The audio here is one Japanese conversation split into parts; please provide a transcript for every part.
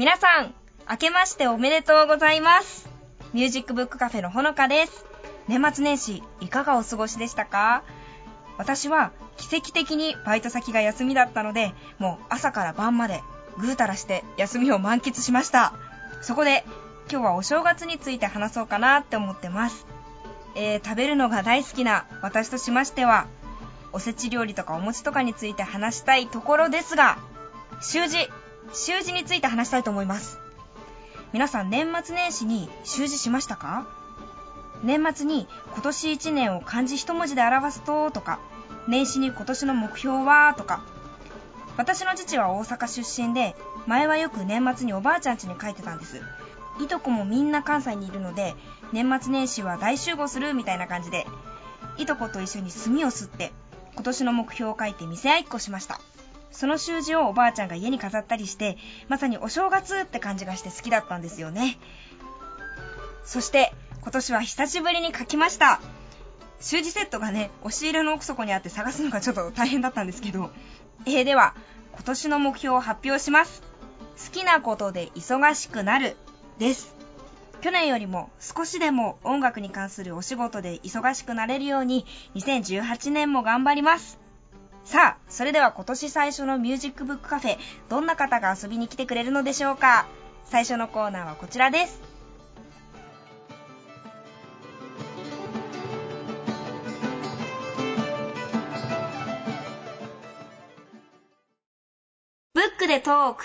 皆さん明けましておめでとうございます。ミュージックブックカフェのほのかです。年末年始いかがお過ごしでしたか？私は奇跡的にバイト先が休みだったのでもう朝から晩までぐうたらして休みを満喫しました。そこで今日はお正月について話そうかなって思ってます。えー、食べるのが大好きな私としましてはおせち料理とかお餅とかについて話したいところですが習字習字について話したいと思います。皆さん年末年始に習字しましたか？年末に今年1年を漢字一文字で表すととか年始に今年の目標はとか。私の父は大阪出身で前はよく年末におばあちゃん家に帰ってたんです。いとこもみんな関西にいるので年末年始は大集合するみたいな感じでいとこと一緒に炭を吸って今年の目標を書いて店合いっこしました。その習字をおばあちゃんが家に飾ったりしてまさにお正月って感じがして好きだったんですよね。そして今年は久しぶりに書きました。習字セットがね押し入れの奥底にあって探すのがちょっと大変だったんですけどえー、では今年の目標を発表します。好きなことで忙しくなるです。去年よりも少しでも音楽に関するお仕事で忙しくなれるように2018年も頑張ります。さあそれでは今年最初のミュージックブックカフェどんな方が遊びに来てくれるのでしょうか？最初のコーナーはこちらです。ブックでトーク。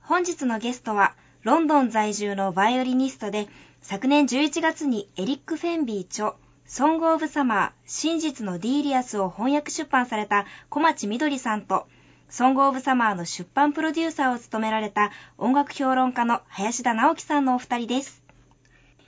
本日のゲストはロンドン在住のバイオリニストで昨年11月にエリック・フェンビー著ソング・オブ・サマー真実のディーリアスを翻訳出版された小町みどりさんとソング・オブ・サマーの出版プロデューサーを務められた音楽評論家の林田直樹さんのお二人です。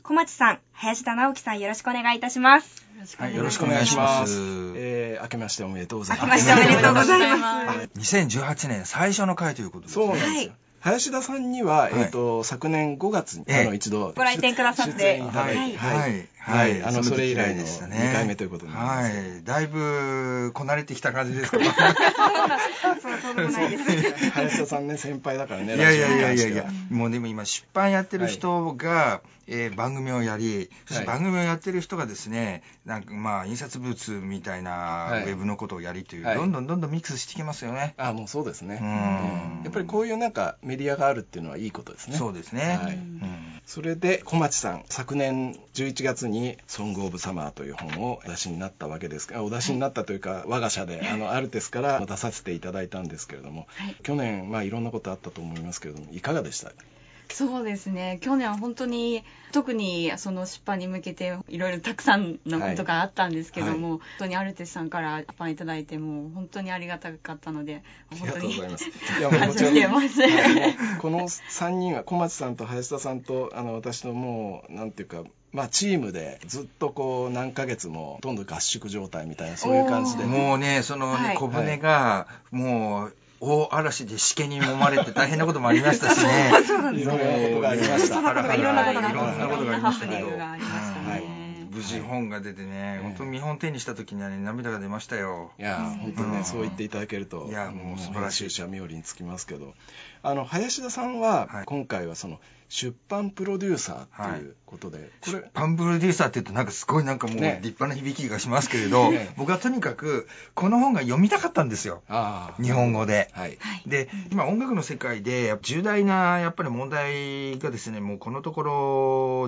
小町さん、林田直樹さんよろしくお願いいたします。はい、よろしくお願いします。えー、明けましておめでとうございます。明けましておめでとうございます。2018年最初の回ということですね。そうなんですよ。林田さんには、えっ、と、昨年5月に、あの、一度、ご来店くださって。はい。はい。はい。あの、それ以来の2回目ということになります。はい。だいぶ、こなれてきた感じですか？そう、そうでもないです。林田さんね、先輩だからね。いやいやいやいやいや、もうでも今、出版やってる人が、えー、番組をやり、そして番組をやってる人がですね、なんかまあ、印刷物みたいなウェブのことをやりという、どんどんどんどんミックスしてきますよね。あもうそうですね。うん。やっぱりこういうなんかメディアがあるっていうのはいいことですね。そうですね。はい。それで小町さん昨年11月に「ソング・オブ・サマー」という本をお出しになったわけですがお出しになったというか我が社であのアルテスから出させていただいたんですけれども、はい、去年まあいろんなことあったと思いますけれどもいかがでした？そうですね。去年は本当に特にその出版に向けていろいろたくさんのことがあったんですけども、はい。はい、本当にアルテスさんから出版いただいても本当にありがたかったので本当にいやもちろん、はい、この3人は小松さんと林田さんとあの私のもうなんていうかまあ、チームでずっとこう何ヶ月もほとんど合宿状態みたいなそういう感じでもうねそのね、小舟がもう大嵐でしけに揉まれて大変なこともありましたしね。いろんなことがありました。いろんなことがありましたけど。無事本が出てね、本当見本手にした時にはね、涙が出ましたよ。いや、本当ね、そう言っていただけると、いや、もう素晴らしい。者冥利につきますけど、あの、林田さんは、今回はその、出版プロデューサーっていうことで、はい、これ出版プロデューサーって言うとなんかすごいなんかもう立派な響きがしますけれど、ね、僕はとにかくこの本が読みたかったんですよ。日本語で、はい、で今音楽の世界で重大なやっぱり問題がですねもうこのところ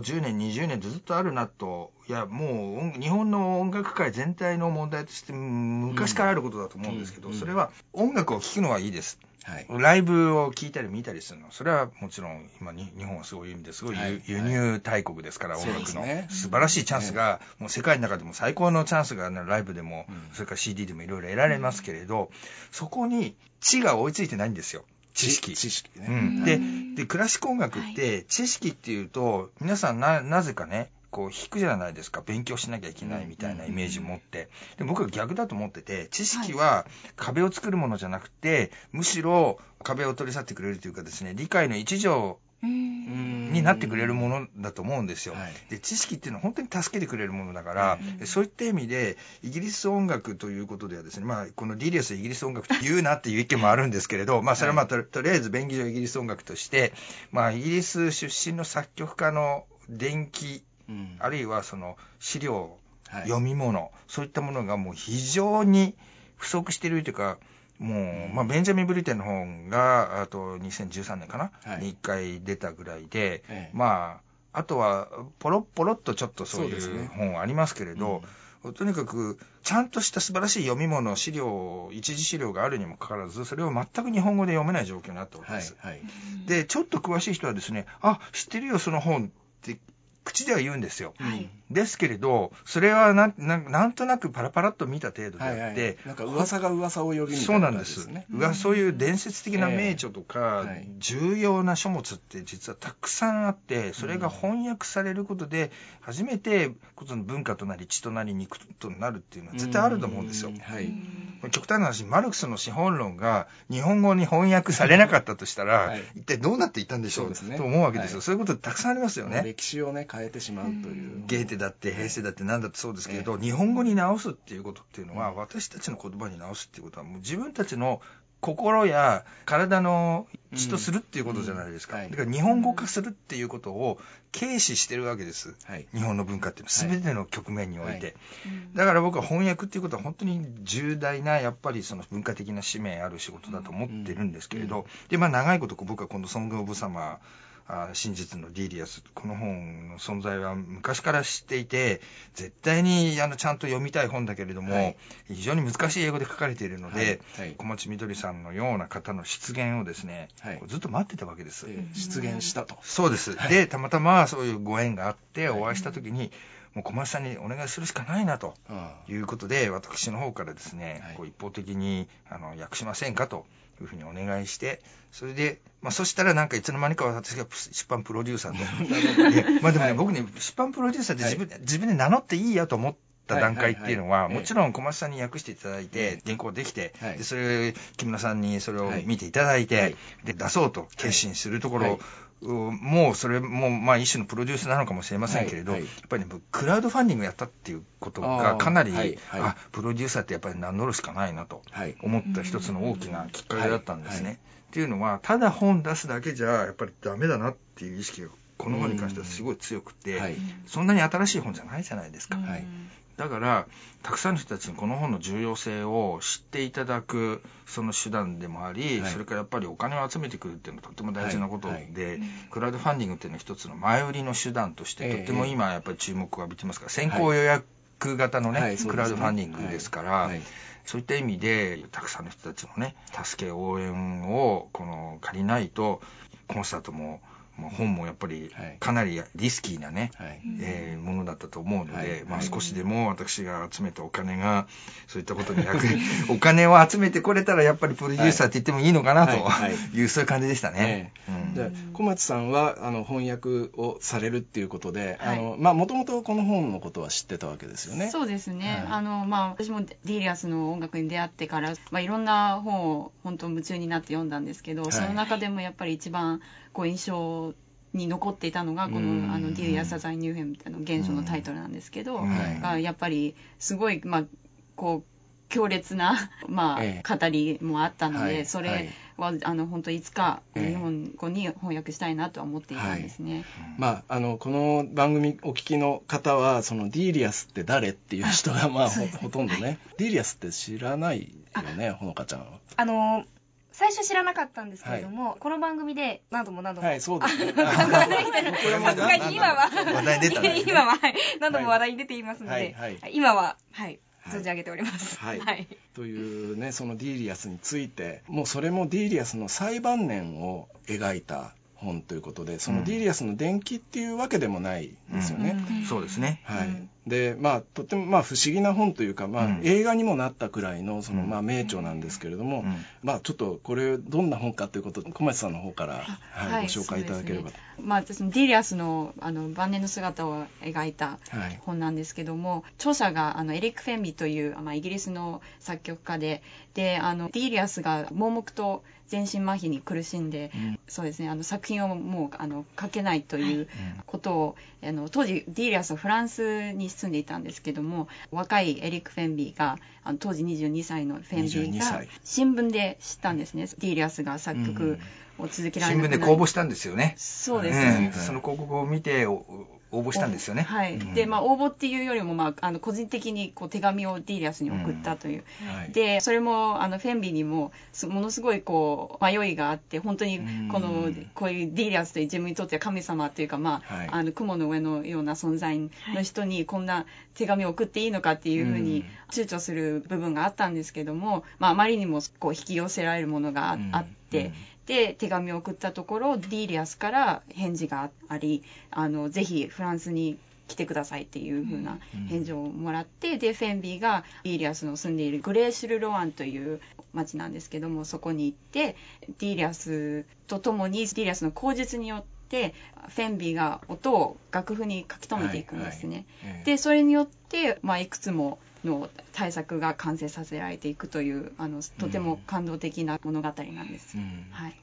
10年20年ずっとあるなと。いやもう日本の音楽界全体の問題として昔からあることだと思うんですけど、うん。うん、それは音楽を聴くのはいいですはい、ライブを聴いたり見たりするの？それはもちろん今日本はすごい意味ですごい、はい、輸入大国ですから、音楽の、ね、素晴らしいチャンスが、もう世界の中でも最高のチャンスが、ね、ライブでも、うん、それから CD でもいろいろ得られますけれど、そこに地が追いついてないんですよ。知識。知識ね。うん。で、で、クラシック音楽って、知識っていうと、皆さんな、なぜかね、こう引くじゃないですか。勉強しなきゃいけないみたいなイメージを持って。で僕は逆だと思ってて知識は壁を作るものじゃなくてむしろ壁を取り去ってくれるというかですね理解の一助になってくれるものだと思うんですよ。で知識っていうのは本当に助けてくれるものだから、そういった意味でイギリス音楽ということではですね、まあ、このディリアスイギリス音楽って言うなっていう意見もあるんですけれど、まあ、それはまあととりあえず便宜上イギリス音楽として、まあ、イギリス出身の作曲家の電気あるいはその資料、はい、読み物そういったものがもう非常に不足しているというかもう、まあ、ベンジャミン・ブリテンの本があと2013年かな、はい、に1回出たぐらいで、ええ、まああとはポロッポロっとちょっとそういう本ありますけれど、ね、とにかくちゃんとした素晴らしい読み物資料一次資料があるにもかかわらずそれを全く日本語で読めない状況になったわけです。はいはい、でちょっと詳しい人はですねあ知ってるよその本って口では言うんですよ。はい、ですけれど、それはなんなんとなくパラパラっと見た程度であって、はいはい、なんか噂が噂を呼びみたいな、そうなんです。うそういう伝説的な名著とか、えー重要な書物って実はたくさんあって、それが翻訳されることで、初めてことの文化となり血となり肉となるっていうのは絶対あると思うんですよ。はい、極端な話、マルクスの資本論が日本語に翻訳されなかったとしたら、はい、一体どうなっていたんでしょう、ね、と思うわけですよ。そういうことたくさんありますよね。歴史をね、変えてしまうという。ゲーテだって平成だって何だってそうですけれど、日本語に直すっていうことっていうのは、私たちの言葉に直すっていうことは、もう自分たちの心や体の血とするっていうことじゃないですか、だから日本語化するっていうことを軽視してるわけです、はい、日本の文化っていうの。は全ての局面において、はい、だから僕は翻訳っていうことは本当に重大なやっぱりその文化的な使命ある仕事だと思ってるんですけれど、でまあ長いこと僕はこの「ソング・オブ・サマー」あ真実のディーリアスこの本の存在は昔から知っていて絶対にあのちゃんと読みたい本だけれども、はい、非常に難しい英語で書かれているので、はい。はい、小松みどりさんのような方の出現をですね、ずっと待ってたわけです、えー、出現したと。そうです、でたまたまそういうご縁があってお会いした時に、もう小松さんにお願いするしかないなということで、私の方からですね、こう一方的にあの訳しませんかというふうにお願いして、それで、まあ、そしたらなんかいつの間にか私が出版プロデューサーと。まあでもね、はい、僕ね、出版プロデューサーって自分,、はい、自分で名乗っていいやと思った段階っていうのは、もちろん小松さんに訳していただいて、原稿できて、でそれ木村さんにそれを見ていただいて、で出そうと決心するところもうそれもまあ一種のプロデュースなのかもしれませんけれど、はいはい、やっぱりねクラウドファンディングやったっていうことがかなりあ、はいはい、あプロデューサーってやっぱり名乗るしかないなと思った一つの大きなきっかけだったんですね。っていうのはただ本出すだけじゃやっぱりダメだなっていう意識がこの本に関してはすごい強くて、そんなに新しい本じゃないじゃないですか。だからたくさんの人たちにこの本の重要性を知っていただくその手段でもあり、はい、それからやっぱりお金を集めてくるっていうのはとっても大事なことで、はい。はい、クラウドファンディングっていうのは一つの前売りの手段としてとっても今やっぱり注目を浴びてますから先行予約型のね、クラウドファンディングですから、そういった意味でたくさんの人たちのね助け応援をこの借りないとコンサートもまあ、本もやっぱりかなりリスキーなね、はい、えー、ものだったと思うので、はい、まあ、少しでも私が集めたお金がそういったことに役に お金を集めてこれたらやっぱりプロデューサーって言ってもいいのかなとい。う、そういう感じでしたね。で小松さんはあの翻訳をされるっていうことで、あのまあもともとこの本のことは知ってたわけですよね。そうですね。あのまあ私もディリアスの音楽に出会ってから、まあいろんな本を本当夢中になって読んだんですけど、その中でもやっぱり一番こう印象に残っていたのがこの「あのディー・アサザイ・ニューヘム」っての原書のタイトルなん。ですけど、がやっぱりすごいまあこう強烈な、まあ、語りもあったので、それは、あの本当いつか日本語に翻訳したいなとは思っていたんですね。まああのこの番組お聞きの方はそのディーリアスって誰っていう人がまあ ほほとんどね、ディーリアスって知らないよねほのかちゃんは。あの最初知らなかったんですけれども、はい、この番組で何度も何度も。はい、そうですね。さすがに今は、話題出た、ね、今は、はい、何度も話題に出ていますので、はい、今は、はい、存じ上げております。はい。はい、というね、そのディーリアスについて、もうそれもディーリアスの最晩年を描いた本ということで、そのディーリアスの伝記っていうわけでもないですよね。そうですね。はい。で、まあ、とっても、まあ、不思議な本というか、まあ、うん、映画にもなったくらいの、その、まあ、名著なんですけれども、うん、まあ、ちょっと、これ、どんな本かということ小町さんの方から、はい、はい、ご紹介いただければまあ、ディリアスの、あの、晩年の姿を描いた本なんですけども、はい、著者が、あの、エリック・フェンビという、まあ、イギリスの作曲家で、で、あの、ディリアスが盲目と、全身麻痺に苦しんで、うん、そうですねあの作品をもうあの書けないということを、はい、あの当時ディーリアスはフランスに住んでいたんですけども若いエリック・フェンビーがあの当時22歳のフェンビーが新聞で知ったんですね。ディーリアスが作曲を続けられな新聞で公募したんですよね。そうですね、うん、その広告を見て応募したんですよね。はい。で、まあ、応募っていうよりも、まあ、あの、個人的に、こう、手紙をディーリアスに送ったという。うん。はい、で、それも、あの、フェンビにも、ものすごい、こう、迷いがあって、本当に、この、こういうディーリアスという自分にとっては神様というか、まあ、はい、あの、雲の上のような存在の人に、こんな手紙を送っていいのかっていうふうに、躊躇する部分があったんですけども、まあ、あまりにも、こう、引き寄せられるものがあって、で手紙を送ったところディーリアスから返事がありあのぜひフランスに来てくださいっていう風な返事をもらって、うん、でフェンビーがディーリアスの住んでいるグレー・シュル・ロワンという町なんですけどもそこに行ってディーリアスと共にディーリアスの口述によってフェンビーが音を楽譜に書き留めていくんですね。はいはい、でそれによって、まあ、いくつもの大作が完成させられていくというあのとても感動的な物語なんです。うん、はい、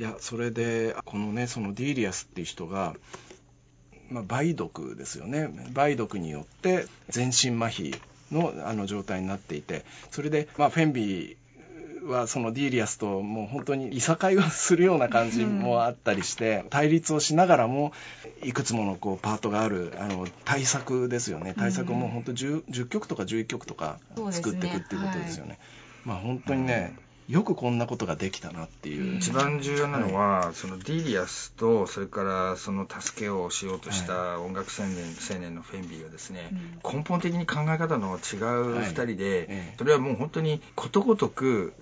いやそれでこのねそのディーリアスっていう人が、まあ、梅毒ですよね。梅毒によって全身麻痺のあの状態になっていてそれで、まあ、フェンビーはそのディーリアスともう本当にいさかいをするような感じもあったりして、対立をしながらもいくつものこうパートがあるあの大作ですよね。大作も本当 10, 10曲とか11曲とか作っていくっていうことですよね。ねはい、まあ本当にね、よくこんなことができたなっていう。一番重要なのは、はい、そのディーリアスとそれからその助けをしようとした音楽青年,、青年のフェンビーはですね、うん、根本的に考え方の違う2人で、はい、それはもう本当にことごとく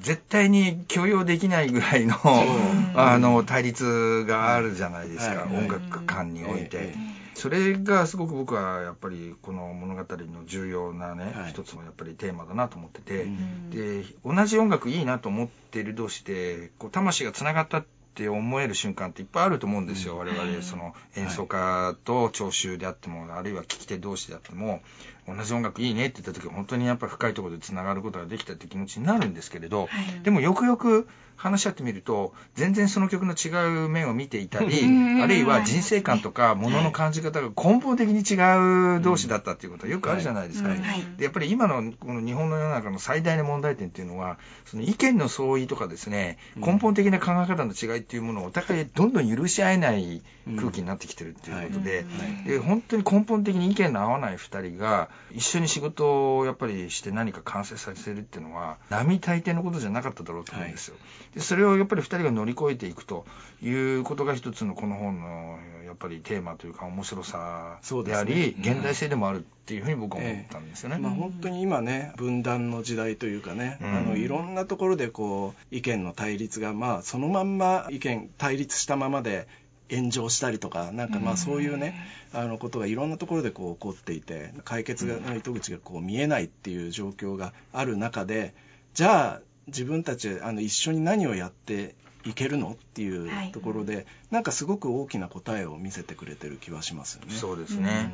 絶対に許容できないぐらいの あの対立があるじゃないですか、音楽観において。それがすごく僕はやっぱりこの物語の重要なね、一つのやっぱりテーマだなと思ってて、で同じ音楽いいなと思ってる同士でこう魂がつながったって思える瞬間っていっぱいあると思うんですよ、我々その演奏家と聴衆であっても、あるいは聴き手同士であっても同じ音楽いいねって言った時は本当にやっぱり深いところでつながることができたって気持ちになるんですけれど、でもよくよく話し合ってみると全然その曲の違う面を見ていたりあるいは人生観とかものの感じ方が根本的に違う同士だったっていうことはよくあるじゃないですか、でやっぱり今のこの日本の世の中の最大の問題点っていうのはその意見の相違とかですね根本的な考え方の違いっていうものをお互いどんどん許し合えない空気になってきてるっていうことで,、で本当に根本的に意見の合わない2人が一緒に仕事をやっぱりして何か完成させるっていうのは並大抵のことじゃなかっただろうと思うんですよ。はい。でそれをやっぱり2人が乗り越えていくということが一つのこの本のやっぱりテーマというか面白さであり、ね、現代性でもあるっていうふうに僕は思ったんですよね。えー、まあ、本当に今ね分断の時代というかね、うん、あのいろんなところでこう意見の対立がまあそのまんま意見対立したままで炎上したりとかなんかまあそういうね、あのことがいろんなところでこう起こっていて解決の糸口がこう見えないっていう状況がある中でじゃあ自分たちあの一緒に何をやっていけるのっていうところで、はい、なんかすごく大きな答えを見せてくれてる気はしますよね。そうですね。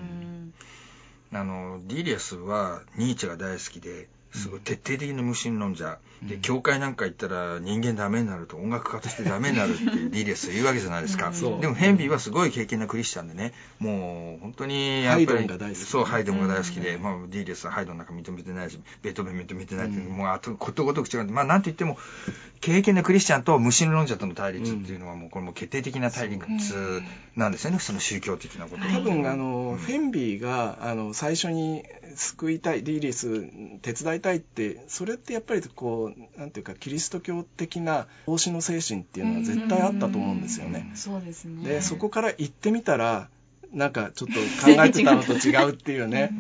あのディリアスはニーチェが大好きですごい徹底的な無神論者、で教会なんか行ったら人間ダメになると音楽家としてダメになるっていうディリアス言うわけじゃないですか、でもフェンビーはすごい敬虔なクリスチャンでねもう本当にやっぱりそうハイドンが大好きで、まあ、ディリアスはハイドンなんか認めてないしベートーベン認めてないって、もうあとことごとく違うんでまあなんといっても経験なクリスチャンと無神論者との対立っていうのはもうこれも決定的な対立なんですよね、その宗教的なこと多分あの、フェンビーがあの最初に救いたいディリス手伝いたいってそれってやっぱりこうなんていうかキリスト教的な奉仕の精神っていうのは絶対あったと思うんですよね。そうですね。でそこから行ってみたらなんかちょっと考えてたのと違うっていうね。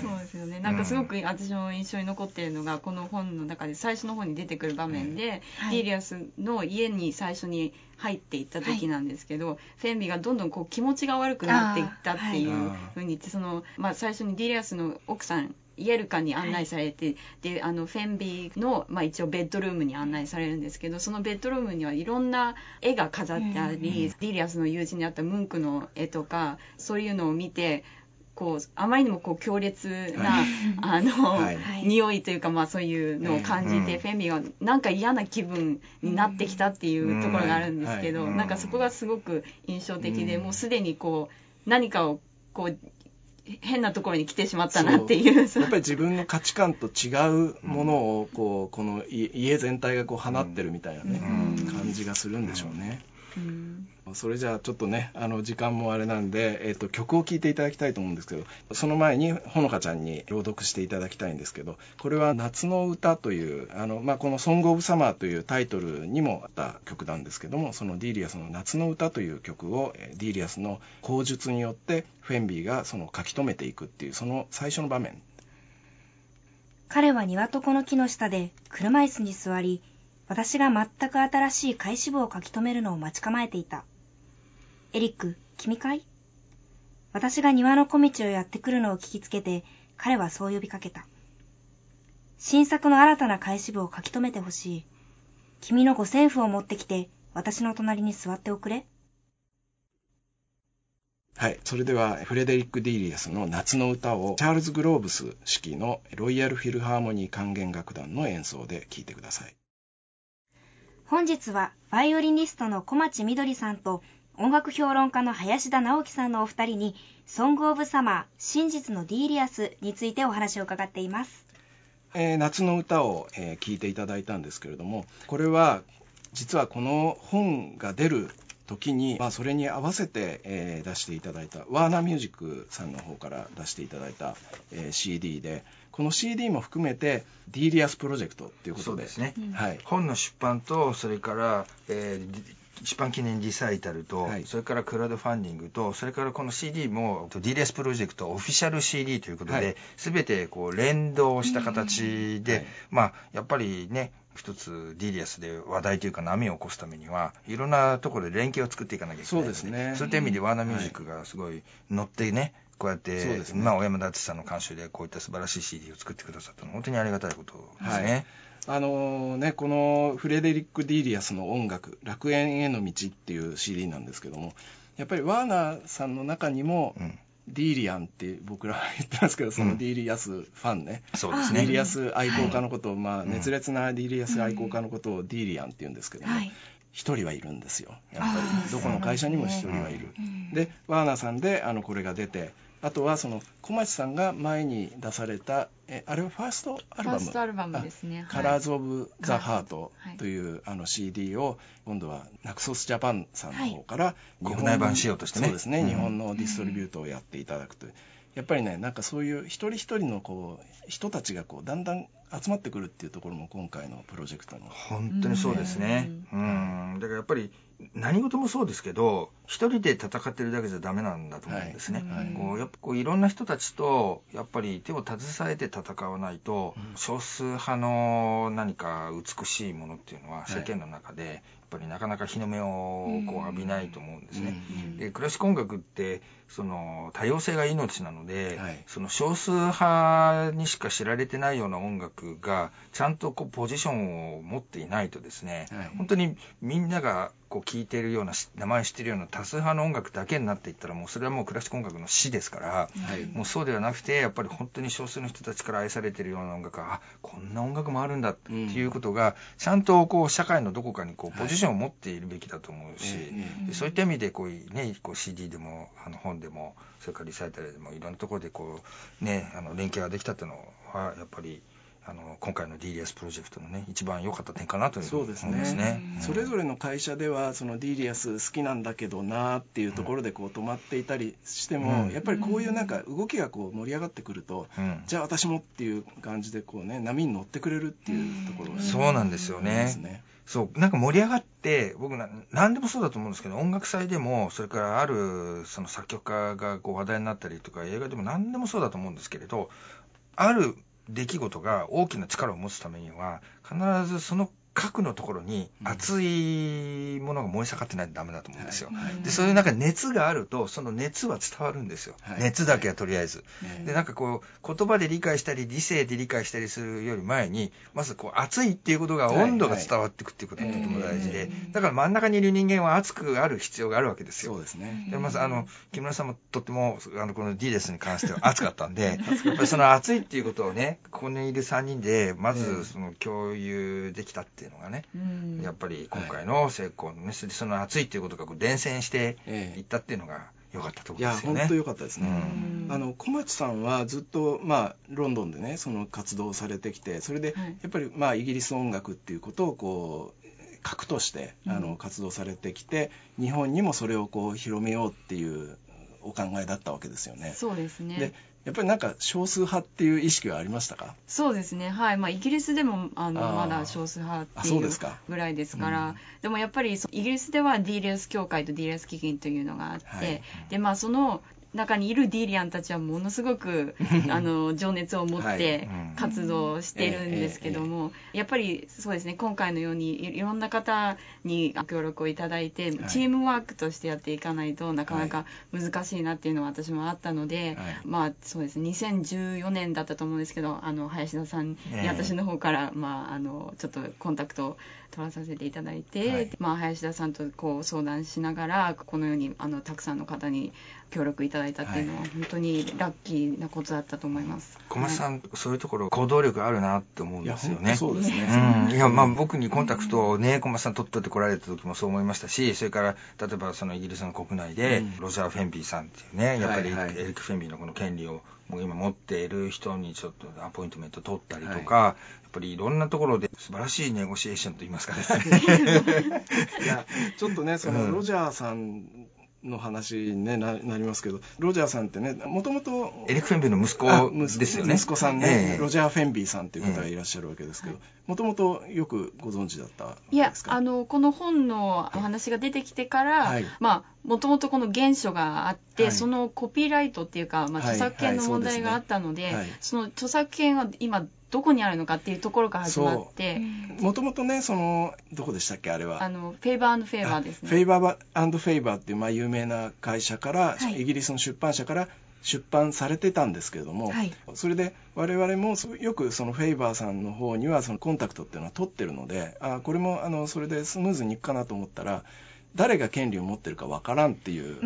そうですよね。なんかすごく私も印象に残っているのが、この本の中で最初の方に出てくる場面で、ディリアスの家に最初に入っていった時なんですけど、フェンビがどんどんこう気持ちが悪くなっていったっていうふうに言って、その、まあ最初にディリアスの奥さんイェルカに案内されて、はい、であのフェンビーの、まあ、一応ベッドルームに案内されるんですけどそのベッドルームにはいろんな絵が飾ってあり、うん、ディリアスの友人にあったムンクの絵とかそういうのを見てこうあまりにもこう強烈な、はい、あの、はい、匂いというか、まあ、そういうのを感じて、フェンビーはなんか嫌な気分になってきたっていうところがあるんですけど、なんかそこがすごく印象的で、もうすでにこう何かをこう変なところに来てしまったなっていう。やっぱり自分の価値観と違うものをこうこの家全体がこう放ってるみたいなね、感じがするんでしょうね。うんそれじゃあちょっとねあの時間もあれなんで、えーと、曲を聴いていただきたいと思うんですけどその前にほのかちゃんに朗読していただきたいんですけどこれは「夏の歌」というあの、まあ、この「ソング・オブ・サマー」というタイトルにもあった曲なんですけどもそのディーリアスの「夏の歌」という曲をディーリアスの口述によってフェンビーがその書き留めていくっていうその最初の場面彼は庭床の木の下で車椅子に座り私が全く新しい開始部を書き留めるのを待ち構えていた。エリック、君かい？私が庭の小道をやってくるのを聞きつけて、彼はそう呼びかけた。新作の新たな返し部を書き留めてほしい。君の五線譜を持ってきて、私の隣に座っておくれ。はい。それでは、フレデリック・ディーリアスの夏の歌を、チャールズ・グローブス指揮のロイヤル・フィルハーモニー管弦楽団の演奏で聴いてください。本日は、バイオリニストの小町みどりさんと、音楽評論家の林田直樹さんのお二人に、ソング・オブ・サマー、真実のディーリアスについてお話を伺っています。えー、夏の歌を、えー、聞いていただいたんですけれども、これは、実はこの本が出る時に、まあ、それに合わせて、えー、出していただいたワーナーミュージックさんの方から出していただいた、えー、CD でこの CD も含めてディーリアスプロジェクトっていうことで。ですね、はい、本の出版とそれから、えー、出版記念リサイタルと、はい、それからクラウドファンディングと、それからこの CD も ディーリアスプロジェクトオフィシャル CD ということで、すべてこう連動した形で、はい、まあ、やっぱりね、一つディリアスで話題というか波を起こすためにはいろんなところで連携を作っていかなきゃいけないそうですね。そういった意味でワーナーミュージックがすごい乗ってね、こうやって、ね、まあ、小山田敦さんの監修でこういった素晴らしい CD を作ってくださったのは本当にありがたいことですね。はいあのね、このフレデリック・ディーリアスの音楽「楽園への道」っていう CD なんですけどもやっぱりワーナーさんの中にも、うん、ディーリアンって僕らは言ってますけどそのディーリアスファンね、うん、そうですね。ディーリアス愛好家のことを、まあ、熱烈なディーリアス愛好家のことをディーリアンって言うんですけども、はい1人はいるんですよ。やっぱりどこの会社にも1人はいる、でワーナーさんであのこれが出てあとはその小町さんが前に出されたえあれはファーストアルバム？ファーストアルバムですね「カラーズ・オブ・ザ・ハート」という、あの CD を今度はナクソスジャパンさんの方から、国内版しようとしてね。そうですね、日本のディストリビュートをやっていただくという。やっぱりねなんかそういう一人一人のこう人たちがこうだんだん集まってくるっていうところも今回のプロジェクトの。本当にそうですね。うん。だからやっぱり何事もそうですけど一人で戦ってるだけじゃダメなんだと思うんですね、はい。はい、こうやっぱこういろんな人たちとやっぱり手を携えて戦わないと、うん、少数派の何か美しいものっていうのは世間の中で、やっぱりなかなか日の目をこう浴びないと思うんですね、でクラシック音楽ってその多様性が命なので、はい、その少数派にしか知られてないような音楽がちゃんとこうポジションを持っていないとですね、はい、本当にみんながこう聴いているような名前知ってるような多数派の音楽だけになっていったらもうそれはもうクラシック音楽の死ですから、はい、もうそうではなくてやっぱり本当に少数の人たちから愛されているような音楽あこんな音楽もあるんだっていうことが、ちゃんとこう社会のどこかにこうポジションを持っているべきだと思うし、はい、そういった意味でこう、ね、こう CD でもあの本でもそれからリサイタルでもいろんなところでこう、ね、あの連携ができたっていうのはやっぱりあの今回の DDS プロジェクトのね一番良かった点かなというふうに思いますね。ねうん、それぞれの会社ではその DDS 好きなんだけどなっていうところでこう止まっていたりしても、うん、やっぱりこういうなんか動きがこう盛り上がってくると、うん、じゃあ私もっていう感じでこうね波に乗ってくれるっていうところが、ね、そうなんですよね。そう。なんか盛り上がって僕な何でもそうだと思うんですけど音楽祭でもそれからあるその作曲家がこう話題になったりとか映画でも何でもそうだと思うんですけれどある出来事が大きな力を持つためには必ずその核のところに熱いものが燃え盛ってないとダメだと思うんですよ。で、そうい。うなんか熱があると、その熱は伝わるんですよ。はい、熱だけはとりあえず。で、なんかこう、言葉で理解したり、理性で理解したりするより前に、まずこう、熱いっていうことが温度が伝わっていくっていうことがとても大事で、だから真ん中にいる人間は熱くある必要があるわけですよ。そうですね。で、まずあの、木村さんもとっても、あの、この D レスに関しては熱かったんで、やっぱりその熱いっていうことをね、ここにいる3人で、まずその共有できたっていうのがね、やっぱり今回の成功のね、その熱いっていうことが伝染していったっていうのが、良かったところですよね。いや、本当良かったですね。あの、小町さんはずっと、まあ、ロンドンでね、その活動をされてきて、それで、やっぱり、まあ、イギリス音楽っていうことを、こう、核としてあの活動されてきて、日本にもそれをこう広めようっていうお考えだったわけですよね。そうですね。でやっぱりなんか少数派っていう意識はありましたか？そうですね。はい、まあ、イギリスでもあのまだ少数派っていうぐらいですから。でうん、でもやっぱりイギリスでは DLS 協会と DLS 基金というのがあって、はい、でまあその中にいるディーリアンたちはものすごく あの情熱を持って活動してるんですけども、やっぱりそうですね今回のようにいろんな方に協力をいただいて、チームワークとしてやっていかないとなかなか難しいなっていうのは私もあったので、まあそうですね2014年だったと思うんですけどあの林田さんに私の方から、まあ、あのちょっとコンタクトを取らさせていただいて、まあ、林田さんとこう相談しながらこのようにあのたくさんの方に協力いただいたっていうのは、本当にラッキーなことだったと思います。小松さん、はい、そういうところ行動力あるなって思うんですよね。そうですね。うん、いや、まあ僕にコンタクトをね、小松さん取ってこられた時もそう思いましたし、それから例えばそのイギリスの国内で、ロジャー・フェンビーさんっていうね、やっぱりエリック・フェンビーのこの権利をもう今持っている人にちょっとアポイントメント取ったりとか、はい、やっぱりいろんなところで素晴らしいネゴシエーションといいますかね。いや、ちょっとね、そのロジャーさんの話に、ね、ななりますけどロジャーさんってねもともとエリック・フェンビーの息子ですよね。息子さんね、えー、ロジャー・フェンビーさんっていう方がいらっしゃるわけですけどもともとよくご存知だったいやあのこの本のお話が出てきてから、はい、まあもともとこの原書があって、はい、そのコピーライトっていうか、まあ、著作権の問題があったので,、その著作権は今どこにあるのかっていうところから始まってもともとねそのどこでしたっけあれは。あのフェイバーフェイバーですね。フェイバーフェイバーっていう、まあ、有名な会社から、はい、イギリスの出版社から出版されてたんですけれども、はい、それで我々もよくそのフェイバーさんの方にはそのコンタクトっていうのは取ってるのであこれもあのそれでスムーズにいくかなと思ったら誰が権利を持ってるかわからんっていう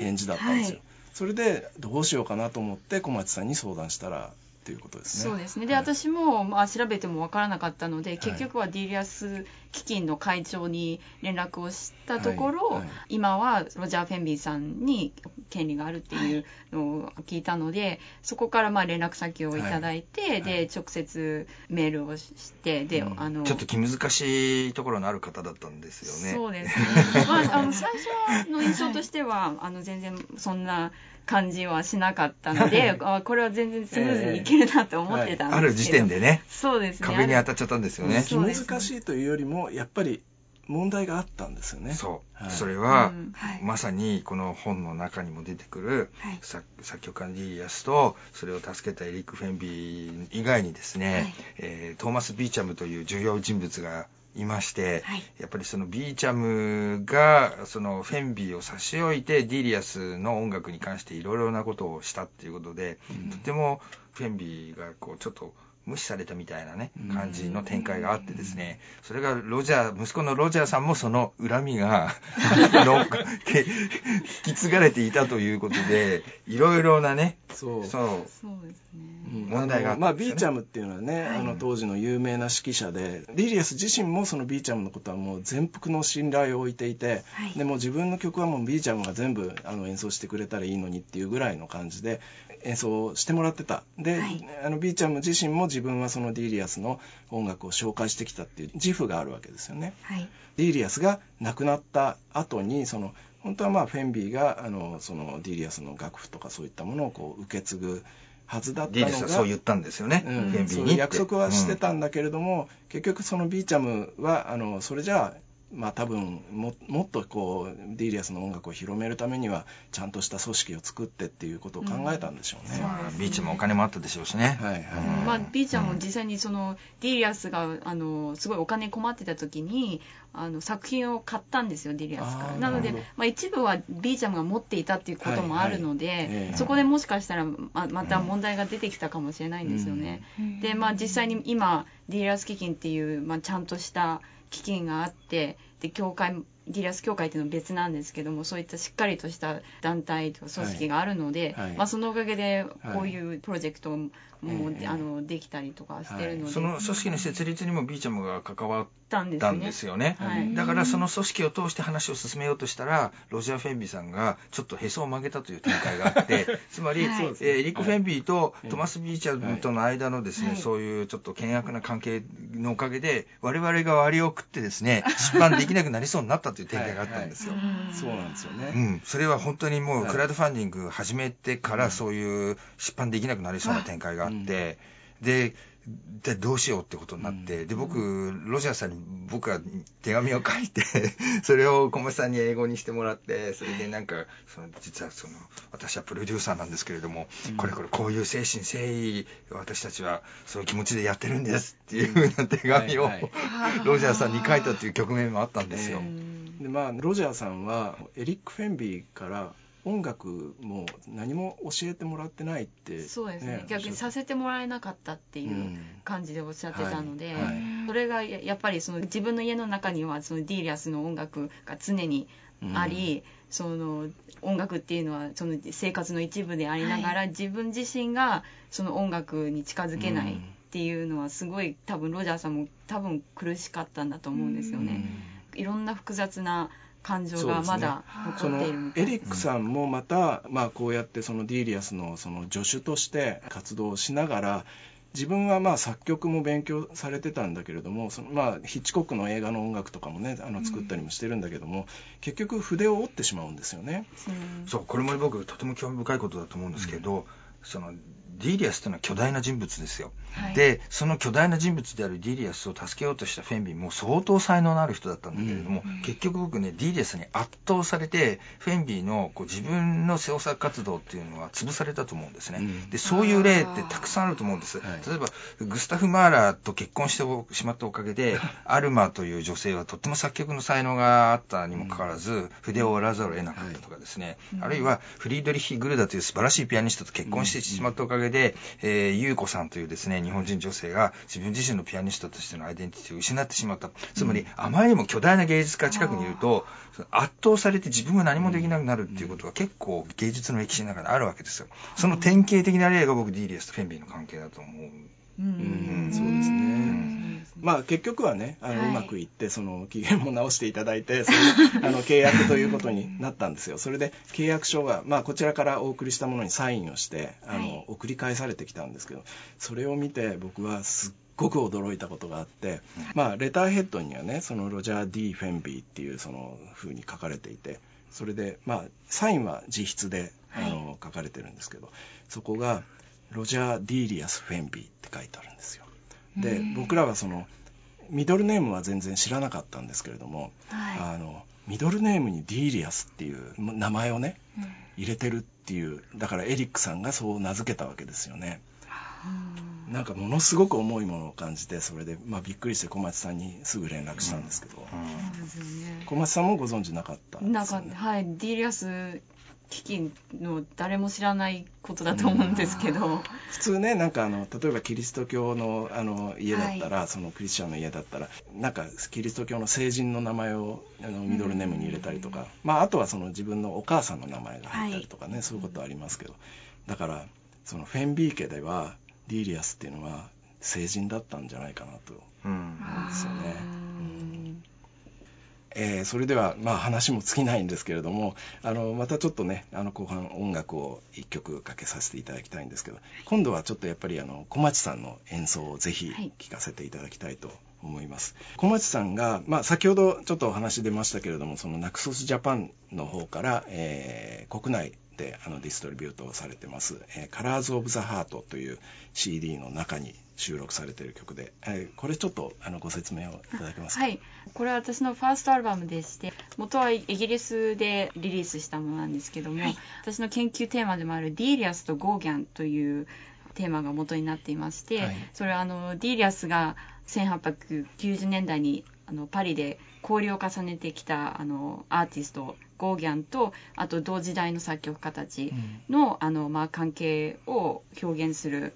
返事だったんですよ。それでどうしようかなと思って小町さんに相談したらっていうことですね。そうですね。で、はい、私も、まあ、調べてもわからなかったので、結局はディリアス基金の会長に連絡をしたところ、はいはい、今はロジャー・フェンビーさんに権利があるっていうのを聞いたので、そこからまあ連絡先をいただいて、で、直接メールをして、で、うん、あの。ちょっと気難しいところのある方だったんですよね。そうですね。まあ、あの、最初の印象としては、あの、全然そんな、感じはしなかったので、あこれは全然スムーズにいけるなと思ってたんですけど、えー、ある時点でね。そうですね。壁に当たっちゃったんですよね。気難しいというよりもやっぱり問題があったんですよね。そう、はい、それは、うん。はい、まさにこの本の中にも出てくる、はい、作曲家のディリアスとそれを助けたエリック・フェンビー以外にですね、はい、えー、トーマス・ビーチャムという重要人物がいまして、はい、やっぱりそのビーチャムがそのフェンビーを差し置いてディリアスの音楽に関していろいろなことをしたっていうことで、うん、とてもフェンビーがこうちょっと無視されたみたいなね感じの展開があってですねそれがロジャー息子のロジャーさんもその恨みが 引き継がれていたということでいろいろなねそう。そう。そうですね。問題があ、ね、まあビーチャムっていうのはね、はい、あの当時の有名な指揮者でリリアス自身もそのビーチャムのことはもう全幅の信頼を置いていて、はい、でも自分の曲はもうビーチャムが全部あの演奏してくれたらいいのにっていうぐらいの感じで演奏してもらってた。で、はい、あのビーチャム自身も自自分はそのディリアスの音楽を紹介してきたっていう自負があるわけですよね。はい、ディリアスが亡くなった後にその本当はまあフェンビーがあのそのディリアスの楽譜とかそういったものをこう受け継ぐはずだったのがそう言ったんですよね、うん、フェンビーに約束はしてたんだけれども、うん、結局そのビーチャムはあのそれじゃあまあ多分ももっとこうディリアスの音楽を広めるためにはちゃんとした組織を作ってっていうことを考えたんでしょうね。うん、ビーチャムもお金もあったでしょうしね。はいはい。うん、まあビーチャムも実際にその、ディーリアスがあのすごいお金困ってた時にあの作品を買ったんですよディーリアスから。なのでまあ一部はビーチャムが持っていたっていうこともあるので、はいはいえー、そこでもしかしたらままた問題が出てきたかもしれないんですよね。うん、でまあ実際に今ディーリアス基金っていうまあちゃんとした基金があってで協会ディーリアス協会っていうのは別なんですけどもそういったしっかりとした団体とか組織があるので、はい。はい、まあ、そのおかげでこういうプロジェクトも、はい、あのできたりとかしてるので、その組織の設立にもビーチャムが関わったんですよね、ね、だからその組織を通して話を進めようとしたらロジャー・フェンビーさんがちょっとへそを曲げたという展開があって つまり、はい、えー、エリック・フェンビーとトマス・ビーチャムとの間のですね、そういうちょっと険悪な関係のおかげで我々が割を食ってですね 出版できなくなりそうになったという展開があったんですよ。そうなんですよね。うん、それは本当にもうクラウドファンディング始めてからそういう出版できなくなりそうな展開があって、ででどうしようってことになって、で僕ロジャーさんに僕が手紙を書いて それを小松さんに英語にしてもらってそれでなんかその実はその私はプロデューサーなんですけれども、これこれこういう精神誠意私たちはそういう気持ちでやってるんですっていうふうな手紙を、ロジャーさんに書いたっていう局面もあったんですよ。でまあロジャーさんはエリック・フェンビーから音楽も何も教えてもらってないって、ね、そうですね。逆にさせてもらえなかったっていう感じでおっしゃってたので、うんはい。はい、それがやっぱりその自分の家の中にはそのディーリアスの音楽が常にあり、うん、その音楽っていうのはその生活の一部でありながら、はい、自分自身がその音楽に近づけないっていうのはすごい多分ロジャーさんも多分苦しかったんだと思うんですよね。いろんな複雑な感情がまだ残っているみたい、ね、エリックさんもまた、まあ、こうやってそのディーリアスのその助手として活動しながら自分はまあ作曲も勉強されてたんだけれどもそのまあヒッチコックの映画の音楽とかもねあの作ったりもしてるんだけども、うん、結局筆を折ってしまうんですよね。うん、そうこれも僕とても興味深いことだと思うんですけど、うん、そのディーリアスというのは巨大な人物ですよ、はい、でその巨大な人物であるディーリアスを助けようとしたフェンビーも相当才能のある人だったんだけれども、うん、結局僕ねディーリアスに圧倒されてフェンビーのこう自分の創作活動っていうのは潰されたと思うんですね、うん、でそういう例ってたくさんあると思うんです、例えばグスタフ・マーラーと結婚してしまったおかげでアルマという女性はとっても作曲の才能があったにもかかわらず、筆を折らざるを得なかったとかですね、あるいはフリードリヒ・グルダという素晴らしいピアニストと結婚してしまったおかげでで、えー、優子さんというですね、日本人女性が自分自身のピアニストとしてのアイデンティティを失ってしまった。つまり、あまりにも巨大な芸術家近くにいると、圧倒されて自分が何もできなくなるっていうことが結構芸術の歴史の中であるわけですよ。その典型的な例が僕、ディーリアスとフェンビーの関係だと思う。うん、そうですね。まあ結局はねあの、うまくいってその期限も直していただいてその あの契約ということになったんですよ。それで契約書が、まあ、こちらからお送りしたものにサインをしてあの、はい、送り返されてきたんですけどそれを見て僕はすっごく驚いたことがあって、まあ、レターヘッドにはねそのロジャー・ディ・フェンビーっていうその風に書かれていてそれで、まあ、サインは自筆であの、書かれてるんですけどそこがロジャー・ディーリアス・フェンビーって書いてあるんですよ。で僕らはそのミドルネームは全然知らなかったんですけれども、はい、あのミドルネームにディーリアスっていう名前をね、うん、入れてるっていうだからエリックさんがそう名付けたわけですよね。んなんかものすごく重いものを感じてそれで、まあ、びっくりして小町さんにすぐ連絡したんですけど、うん、小町さんもご存知なかったんですよ、ね、はい。ディーリアス基金の誰も知らないことだと思うんですけど、うん、普通ねなんかあの例えばキリスト教のあの家だったら、はい、そのクリスチャンの家だったらなんかキリスト教の聖人の名前をあのミドルネームに入れたりとか、うん、まあ、あとはその自分のお母さんの名前が入ったりとかね、はい、そういうことありますけど。だからそのフェンビー家ではディーリアスっていうのは聖人だったんじゃないかなと思うんですよね。えー、それではまあ話も尽きないんですけれどもあのまたちょっとねあの後半音楽を1曲かけさせていただきたいんですけど今度はちょっとやっぱりあの小町さんの演奏をぜひ聴かせていただきたいと思います。小町さんが、まあ、先ほどちょっとお話出ましたけれどもそのナクソスジャパンの方から、えー、国内であのディストリビュートをされてます「えー、Colors of the Heart」という CD の中に収録されている曲で、えー、これちょっとあのご説明をいただけますか？はい。これは私のファーストアルバムでして元はイギリスでリリースしたものなんですけども、はい、私の研究テーマでもあるディーリアスとゴーギャンというテーマが元になっていまして、はい、それはあのディーリアスが1890年代にあのパリで交流を重ねてきたあのアーティストゴーギャンとあと同時代の作曲家たちのうん、あのまあ、関係を表現する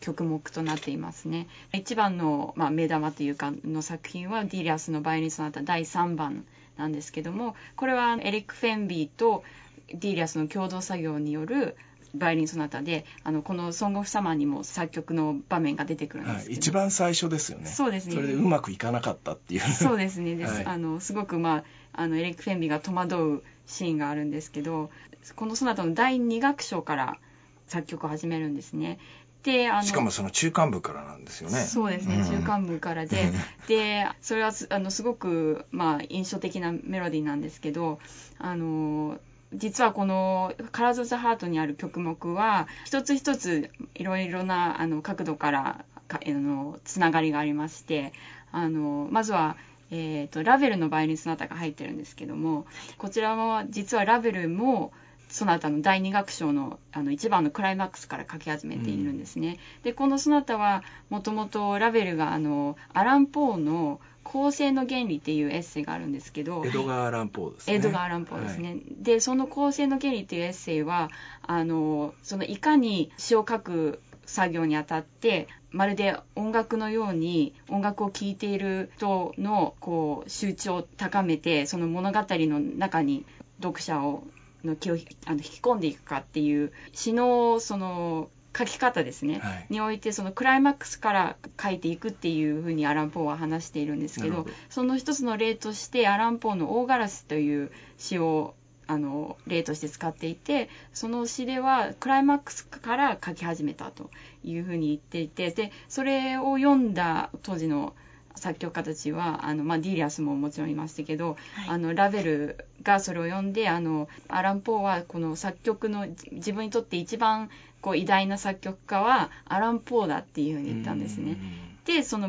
曲目となっていますね。一番の、まあ、目玉というかの作品はディーリアスのバイオリンソナタ第3番なんですけどもこれはエリック・フェンビーとディーリアスの共同作業によるバイオリンソナタであのこの「ソング・オブ・サマー」にも作曲の場面が出てくるんですけど、はい、一番最初ですよね。そうですね。それでうまくいかなかったっていう。そうですね。です、はい、あのすごくまああのエリック・フェンビーが戸惑うシーンがあるんですけどこのソナタの第2楽章から作曲を始めるんですね。であのしかもその中間部からなんですよね。そうですね、うん、中間部からで でそれはあのすごく、まあ、印象的なメロディーなんですけどあの実はこの「カラーズ・ザ・ハート」にある曲目は一つ一ついろいろなあの角度からかあのつながりがありましてあのまずは、えーと、ラベルのバイオリンソナタが入ってるんですけどもこちらは実はラベルもソナタの第2楽章のあの1番のクライマックスから書き始めているんですね。うん、でこのソナタはもともとラベルがあのアラン・ポーの構成の原理っていうエッセイがあるんですけどエドガー・アランポーですね。エドガー・アランポーですね、はい、でその構成の原理っていうエッセイはあのそのいかに詩を書く作業にあたってまるで音楽のように音楽を聴いている人のこう集中を高めてその物語の中に読者をの気をあの引き込んでいくかっていう詩のその書き方ですね、はい、においてそのクライマックスから書いていくっていうふうにアラン・ポーは話しているんですけどその一つの例としてアラン・ポーの「大ガラス」という詩をあの例として使っていてその詩ではクライマックスから書き始めたというふうに言っていてでそれを読んだ当時の作曲家たちはあの、まあ、ディリアスももちろんいましたけど、はい、あのラベルがそれを読んであのアラン・ポーはこの作曲の自分にとって一番こう偉大な作曲家はアラン・ポーだっていうふうに言ったんですね。でその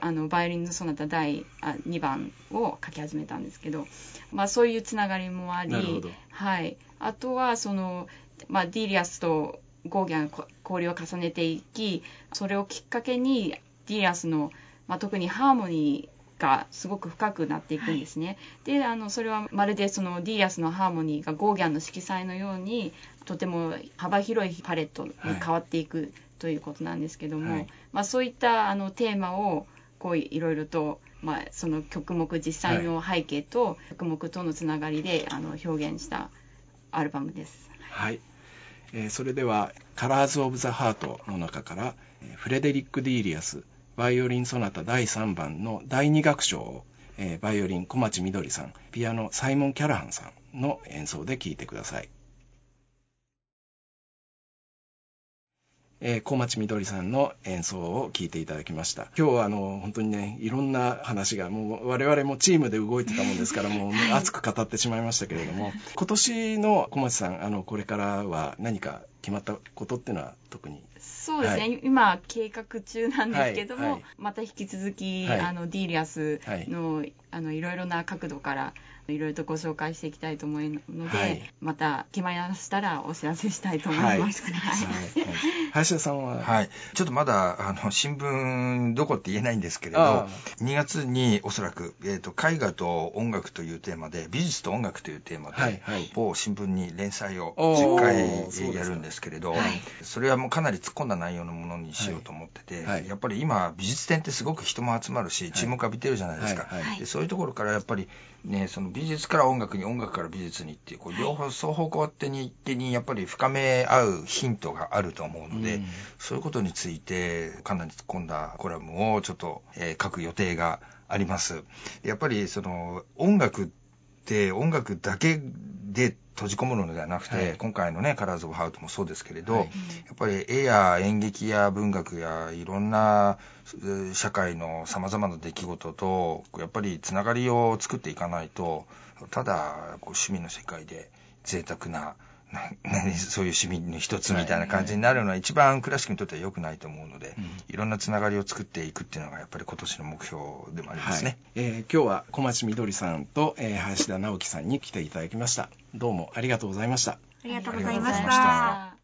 あのバイオリンのソナタ第2番を書き始めたんですけど、まあ、そういうつながりもあり、はい、あとはその、まあ、ディーリアスとゴーギャン交流を重ねていきそれをきっかけにディーリアスのまあ、特にハーモニーがすごく深くなっていくんですね。はい、であのそれはまるでそのディーリアスのハーモニーがゴーギャンの色彩のようにとても幅広いパレットに変わっていくということなんですけども、はい、まあ、そういったあのテーマをこういろいろと、まあ、その曲目実際の背景と曲目とのつながりであの表現したアルバムです。はい、えー、それでは「カラーズ・オブ・ザ・ハート」の中からフレデリック・ディーリアスバイオリンソナタ第3番の第2楽章を、えー、バイオリン小町みどりさん、ピアノサイモン・キャラハンさんの演奏で聴いてください。えー、小町みどりさんの演奏を聴いていただきました。今日はあの本当にね、いろんな話が、もう我々もチームで動いてたもんですから、もう熱く語ってしまいましたけれども、今年の小町さん、あのこれからは何か決まったことっていうのは特に？そうですね、はい、今計画中なんですけども、はい。はい、また引き続き、あのディーリアスの,、あのいろいろな角度からいろいろとご紹介していきたいと思うので、はい、また決まりましたらお知らせしたいと思います。はい、林田さんは、はい、ちょっとまだあの新聞どこって言えないんですけれど、2月におそらく、えーと、絵画と音楽というテーマで美術と音楽というテーマで、はいはい、某新聞に連載を10回やるんですけれど、それはもうかなり突っ込んだ内容のものにしようと思ってて、はい、やっぱり今美術展ってすごく人も集まるし注目浴びてるじゃないですか、でそういうところからやっぱりねその美美術から音楽に音楽から美術にっていうこう両方双方向的に手にやっぱり深め合うヒントがあると思うので、うん、そういうことについてかなり突っ込んだコラムをちょっと、えー、書く予定があります。やっぱりその音楽って音楽だけで閉じ込むのではなくて、はい、今回のね、カラーズ・オブ・ハウトもそうですけれど、はい、やっぱり絵や演劇や文学やいろんな社会のさまざまな出来事と、やっぱりつながりを作っていかないと、ただこう趣味の世界で贅沢なそういう市民の一つみたいな感じになるのは一番クラシックにとっては良くないと思うので、うん、いろんなつながりを作っていくっていうのがやっぱり今年の目標でもありますね、はい、えー、今日は小町みどりさんと、えー、林田直樹さんに来ていただきました。どうもありがとうございました。ありがとうございました。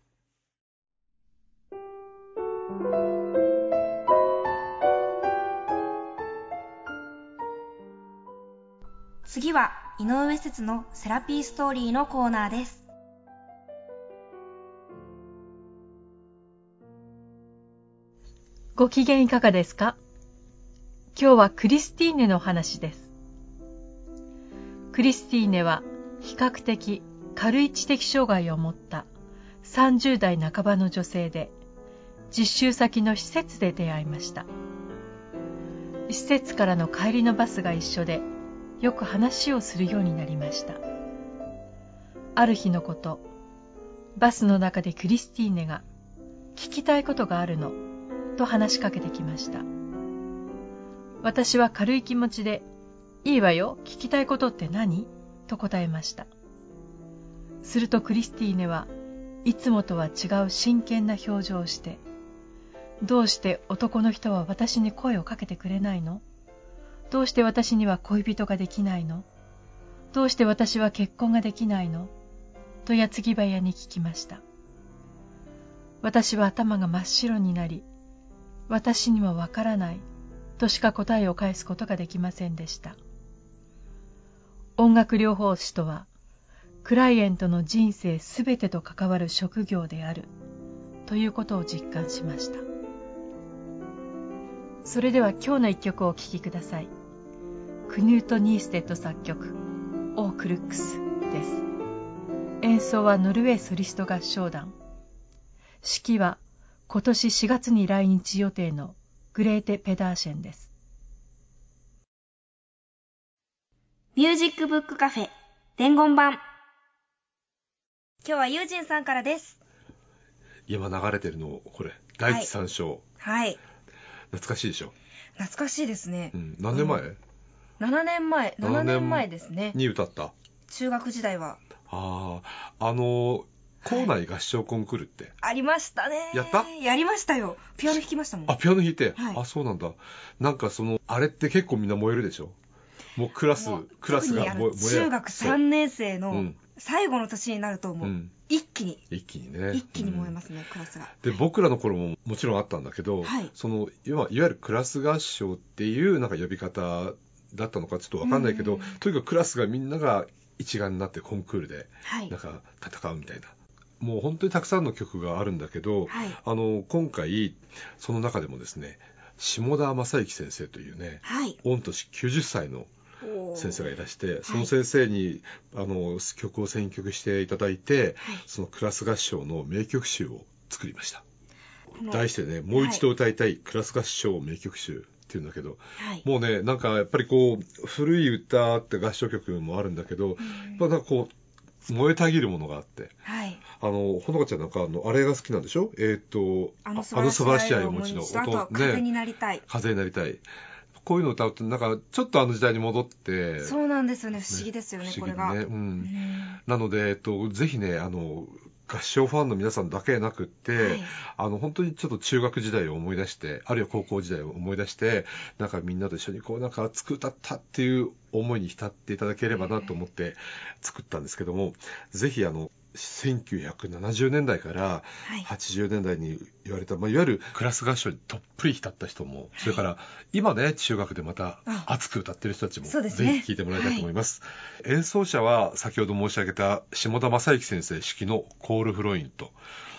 次は井上節のセラピーストーリーのコーナーですご機嫌いかがですか？今日はクリスティーネの話です。クリスティーネは比較的軽い知的障害を持った30代半ばの女性で、実習先の施設で出会いました。施設からの帰りのバスが一緒で、よく話をするようになりました。ある日のこと、バスの中でクリスティーネが、聞きたいことがあるのと話しかけてきました。私は軽い気持ちで、いいわよ、聞きたいことって何？と答えました。するとクリスティーネはいつもとは違う真剣な表情をして、どうして男の人は私に声をかけてくれないの？どうして私には恋人ができないの？どうして私は結婚ができないの？と矢継ぎ早に聞きました。私は頭が真っ白になり、私にはわからないとしか答えを返すことができませんでした。音楽療法士とは、クライエントの人生すべてと関わる職業であるということを実感しました。それでは今日の一曲をお聴きください。クヌート・ニーステッド作曲、オークルックスです。演奏はノルウェーソリスト合唱団。指揮は今年4月に来日予定のグレーテ・ペダーシェンです。ミュージックブックカフェ伝言版今日はユージンさんからです。今流れてるの、これ、第一三章。はい。懐かしいでしょ？懐かしいですね。うん、何年前、うん、?7 年前、7年前ですね。に歌った。中学時代は。ああ、あの、校内合唱コンクールって。ありましたね。やった？やりましたよ。ピアノ弾きましたもん。あ、ピアノ弾いて？はい、あ、そうなんだ。なんかその、あれって結構みんな燃えるでしょ？もうクラス、クラスが燃え中学3年生の最後の年になるともう、一気に、一気にね。一気に燃えますね、うん、クラスが。で、僕らの頃ももちろんあったんだけど、はい、その、いわゆるクラス合唱っていうなんか呼び方だったのかちょっとわかんないけど、とにかくクラスがみんなが一丸になってコンクールで、なんか戦うみたいな。もう本当にたくさんの曲があるんだけど、はい、あの今回その中でもですね下田正幸先生というね、はい、御年90歳の先生がいらして、その先生に、はい、あの曲を選曲していただいて、そのクラス合唱の名曲集を作りました。題してね、もう一度歌いたいクラス合唱名曲集っていうんだけど、はい、もうね、なんかやっぱりこう、古い歌って合唱曲もあるんだけど、やっぱなんかこう、燃えたぎるものがあって、はい、あのほのかちゃんなんかあのあれが好きなんでしょ？えっ、ー、とあの素晴らしい愛をお持ちの音、ね、風になりたい。風になりたい。こういうの歌うとなんかちょっとあの時代に戻って。そうなんですよね。不思議ですよね、ね、これが、ね、うん、なので、えっと、ぜひねあの合唱ファンの皆さんだけでなくって、はい、あの本当にちょっと中学時代を思い出してあるいは高校時代を思い出してなんかみんなと一緒にこうなんか熱く歌ったっていう思いに浸っていただければなと思って作ったんですけども、ぜひあの1970年代から80年代に言われた、まあ、いわゆるクラス合唱にどっぷり浸った人も、それから今ね中学でまた熱く歌ってる人たちも、ぜひ聴いてもらいたいと思います、はい、演奏者は先ほど申し上げた下田正幸先生指揮のコールフロインと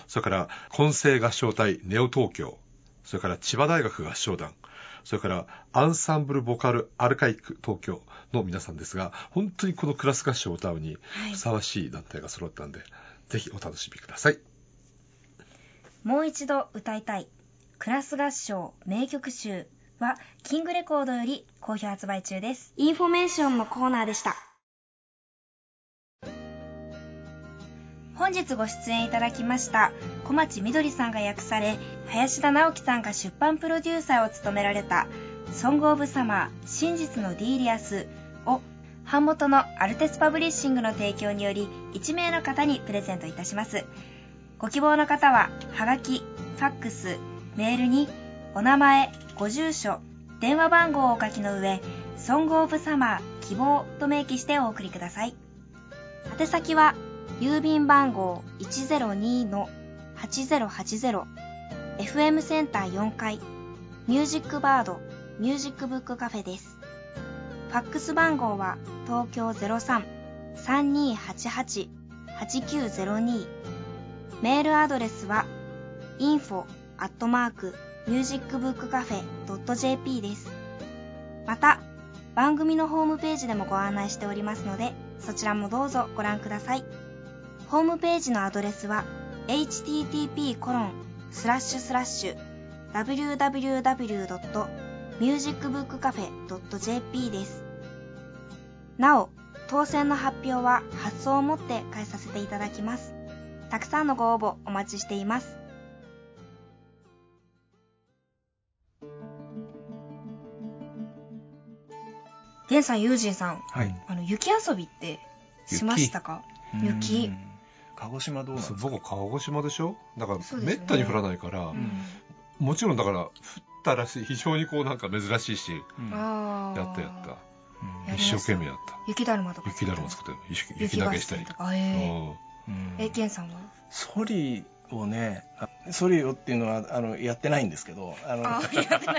それから混声合唱隊ネオ東京それから千葉大学合唱団それからアンサンブルボカルアルカイク東京の皆さんですが、本当にこのクラス合唱を歌うにふさわしい団体が揃ったんで、はい、ぜひお楽しみください。もう一度歌いたいクラス合唱名曲集はキングレコードより好評発売中です。インフォメーションのコーナーでした。本日ご出演いただきました小町みどりさんが訳され林田直樹さんが出版プロデューサーを務められた「ソング・オブ・サマー真実のディーリアス」を版元のアルテスパブリッシングの提供により1名の方にプレゼントいたします。ご希望の方ははがきファックスメールにお名前ご住所電話番号をお書きの上「ソング・オブ・サマー希望」と明記してお送りください。宛先は郵便番号102の8080 FM センター4階ミュージックバードミュージックブックカフェです。ファックス番号は東京03-3288-8902メールアドレスは info アットマークミュージックブックカフェ .jp です。また、番組のホームページでもご案内しておりますので、そちらもどうぞご覧ください。ホームページのアドレスは http コロンスラッシュスラッシュ www.musicbookcafe.jp です。なお、当選の発表は発送をもって返させていただきます。たくさんのご応募お待ちしています。ゲンさん、ユージンさん、はい、あの雪遊びってしましたか？雪。鹿児島どうなんですか？僕鹿児島でしょ？だからめったに降らないから、もちろんだから降ったらしい。非常にこうなんか珍しいし、やったやった、一生懸命やった。雪だるまとか。雪だるま作って雪投げしたり。とか。ええケンさんは？ソリをねソリオっていうのはあのやってないんですけどあの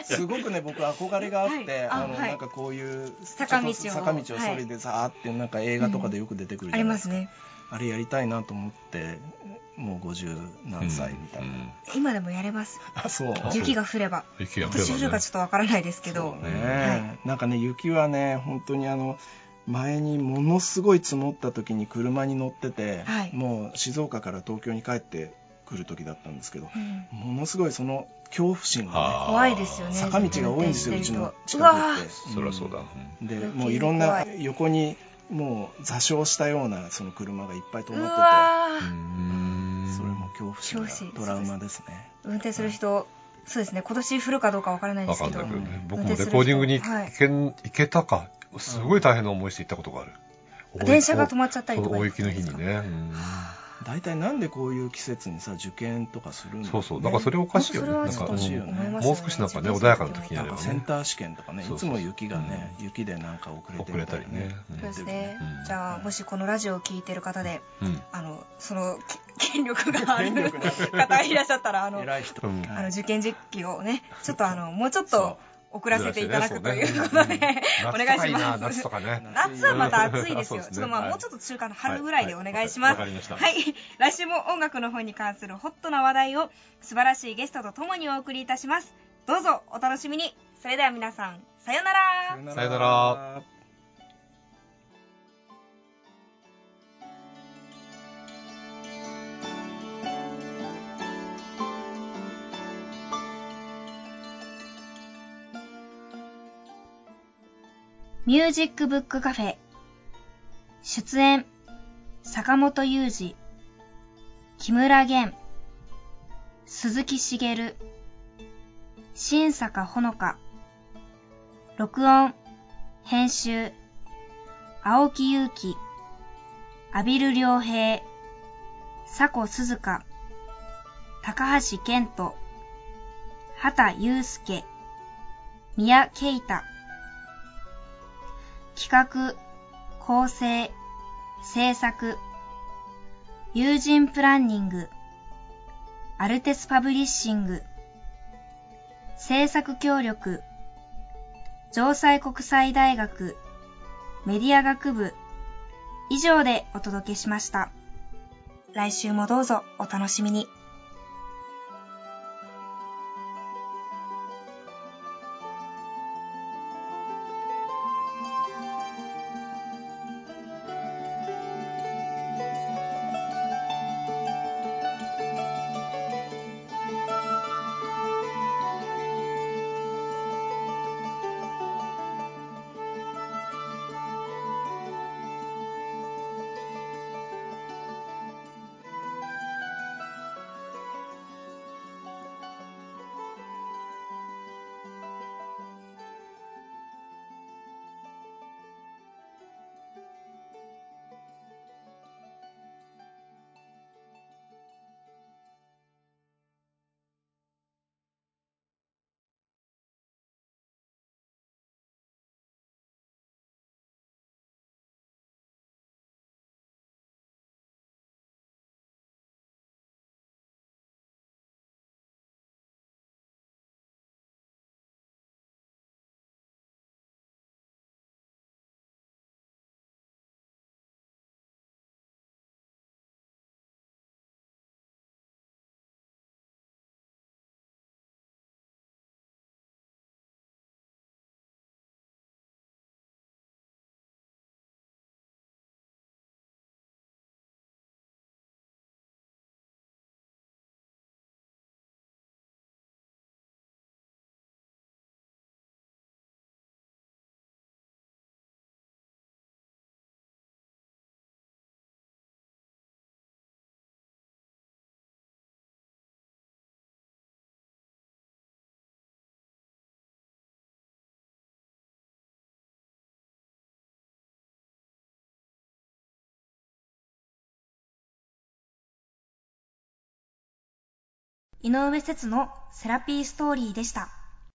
すごくね僕憧れがあって、はい、あの、はい、なんかこういう坂道を。坂道をソリでさーってなんか映画とかでよく出てくるじゃないですか、うん、ありますねあれやりたいなと思ってもう50何歳みたいな、うんうん、今でもやれます。あそう。雪が降れば。雪が降れば、ね、降るかちょっとわからないですけど、ね、はい、なんかね雪はね本当にあの前にものすごい積もった時に車に乗ってて、はい、もう静岡から東京に帰ってくる時だったんですけど、うん、ものすごいその恐怖心がね怖いですよね。坂道が多いんですようちの近くって、そりゃそうだ、でもういろんな横にもう座礁したようなその車がいっぱい止まってて。それも恐怖心トラウマですね。運転する人そうですね。今年降るかどうかわからないですけど、ね、僕もレコーディングに行け,、はい、行けたかすごい大変な思いして行ったことがある、電車が止まっちゃったりとか。大雪の日にね、大体なんでこういう季節にさ受験とかするんだ、ね、そうそう。だからそれおかしいよね。なんか、もう少しなんかね穏やかな時にやれば、ね、センター試験とかねいつも雪がね、うん、雪でなんか遅れて遅れたりね、そうですね、うん、じゃあもしこのラジオを聞いてる方で、うん、あのその権力がある方いらっしゃったらあのあの受験実機をねちょっとあのもうちょっと送らせていただくということで、お願いします。夏とかね。夏はまた暑いですよ。ちょっとまあもうちょっと中間の春ぐらいでお願いします。はい。来週も音楽の方に関するホットな話題を素晴らしいゲストとともにお送りいたします。どうぞお楽しみに。それでは皆さん、さよなら。さよなら。ミュージックブックカフェ。出演坂本雄二。木村玄。鈴木茂新坂ほのか。録音編集青木祐希阿比留良平。佐古鈴鹿。高橋健人。畑祐介。宮慶太。企画、構成、制作、友人プランニング、アルテスパブリッシング、制作協力、城西国際大学メディア学部以上でお届けしました。来週もどうぞお楽しみに。井上節のセラピーストーリーでした。